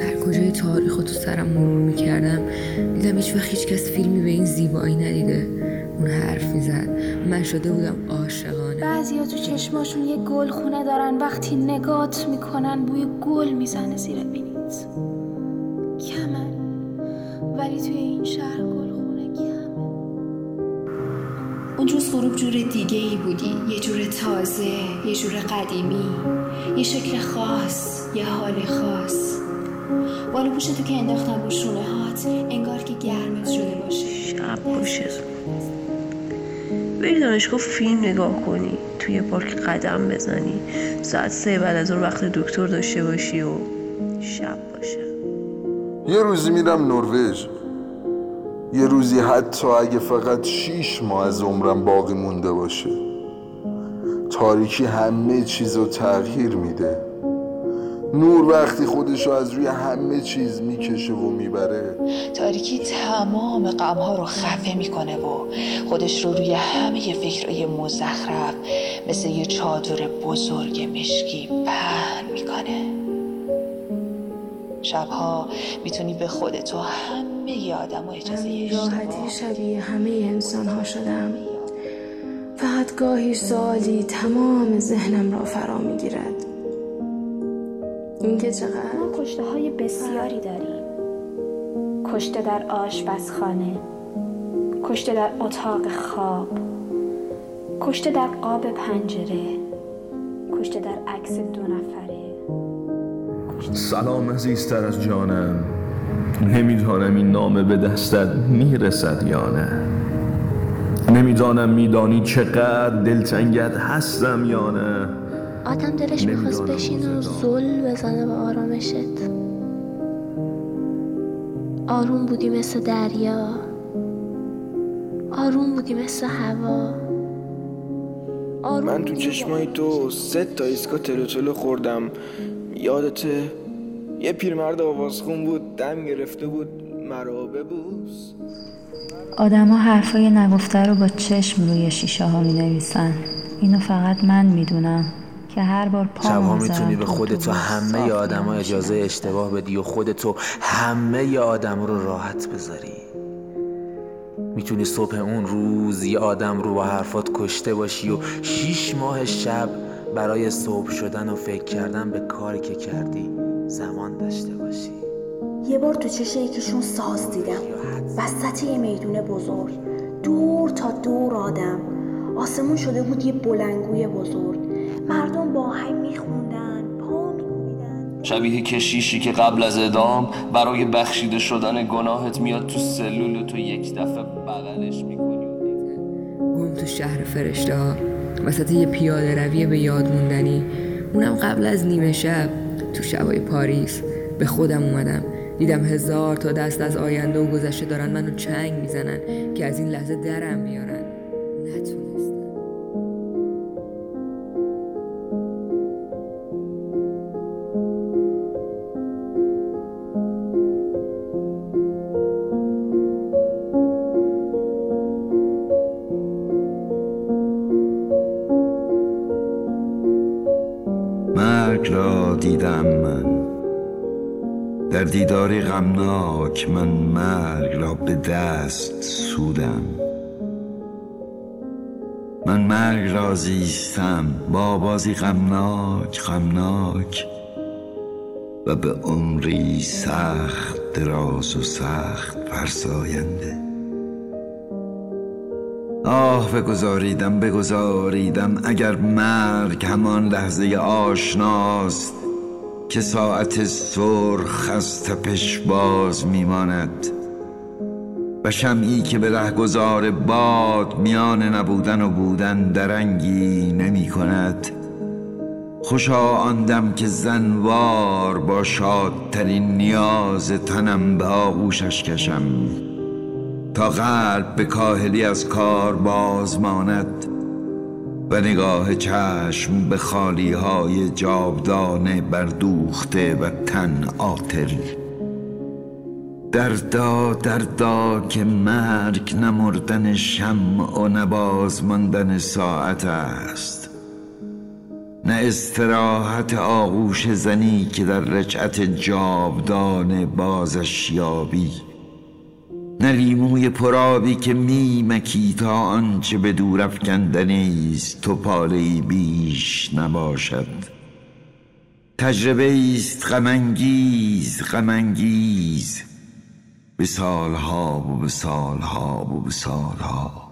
هر کجای تاریخ تو سرم مرور می‌کردم دیدم هیچ وقت هیچ کس فیلمی به این زیبایی ندیده. اون حرف می‌زد. من شده بودم عاشقانه. بعضیا تو چشماشون یه گل خونه دارن وقتی نگات می‌کنن بوی گل می‌زنه زیر بینیت. کمه ولی توی این شهر گل اون روز غروب جور دیگه ای بودی. یه جور تازه یه جور قدیمی یه شکل خاص یه حال خاص. بالا پوشتو که انداختم رو شونه هات انگار که گرمت شده باشه. شب باشه بری دانشگاه فیلم نگاه کنی توی پارک قدم بزنی. ساعت سه بعد از اون وقت دکتر داشته باشی و شب باشه. یه روزی میرم نروژ. یه روزی حتی اگه فقط شیش ماه از عمرم باقی مونده باشه. تاریکی همه چیز رو تغییر میده. نور وقتی خودشو از روی همه چیز می‌کشه و می‌بره. تاریکی تمام غمها رو خفه می‌کنه و خودش رو روی همه فکرهای مزخرف مثل یه چادر بزرگ مشکی پهن می‌کنه. شبها می‌تونی به خودت و همه آدم و اجازه راحتی شبیه همه انسان ها شدم. فقط گاهی سوالی تمام ذهنم را فرا می‌گیرد. اینکه چقدر؟ ما کشته های بسیاری داریم. کشته در آشپزخانه کشته در اتاق خواب کشته در قاب پنجره کشته در عکس دو نفره سلام عزیزتر از جانم. نمی‌دانم این نامه به دستت می‌رسد یا نه. نمی‌دانم میدانی چقدر دلتنگت هستم یا نه. آدم دلش می‌خواست بشینه و. زل بزنه به آرامشت. آروم بودی مثل دریا. آروم بودی مثل هوا. آروم من تو چشمای تو سه تا ایسکا تلوتلو خوردم. یادته؟ یه پیرمرد آوازخون بود دم گرفته بود مرا ببوس آدما حرفای نگفته رو با چشم روی شیشه ها می نویسن اینو فقط من می‌دونم که هر بار پا می‌تونی به خودت و همه آدما اجازه اشتباه بدی و خودتو همه آدم رو راحت بذاری. می‌تونی صبح اون روز یه آدم رو با حرفات کشته باشی و شیش ماه شب برای صبح شدن و فکر کردن به کاری که کردی. زمان داشته باشی. یه بار تو چش یکیشون ساز دیدم. وسط یه میدون بزرگ. دور تا دور آدم. آسمون شده بود یه بلنگوی بزرگ. مردم با هم میخوندن پا میکوبیدن. شبیه کشیشی که قبل از ادام برای بخشیده شدن گناهت میاد تو سلول و تو یک دفعه بغلش می‌کنی. گم تو شهر فرشته ها وسط یه پیاده روی به یاد موندنی. اونم قبل از نیمه شب. تو شبای پاریس. به خودم اومدم. دیدم هزار تا دست از آینده و گذشته دارن منو چنگ می‌زنن که از این لحظه درم بیارن نتونستم. مرگ را دیدم من. در دیداری غمناک من مرگ را به دست سودم. من مرگ را زیستم با بازی غمناک غمناک و به عمری سخت دراز و سخت فرساینده. آه بگذاریدم بگذاریدم اگر مرگ همان لحظه آشناست که ساعت سرخ از تپش باز میماند. و شمعی که به رهگذار باد میان نبودن و بودن درنگی نمی کند خوشا آن دم که زنوار با شادترین نیاز تنم به آغوشش کشم. تا قلب به کاهلی از کار باز ماند و نگاه چشم به خالی های جاودانه بردوخته و تن آتل دردا دردا که مرگ نمردن شمع و نباز ماندن ساعت است. نه استراحت آغوش زنی که در رجعت جاودانه بازش یابی. نه لیموی پرابی که میمکی تا آنچه به دور افکندنی است تو پاله بیش نباشد. تجربه است غمانگیز غمانگیز به سالها و به سالها و به سالها.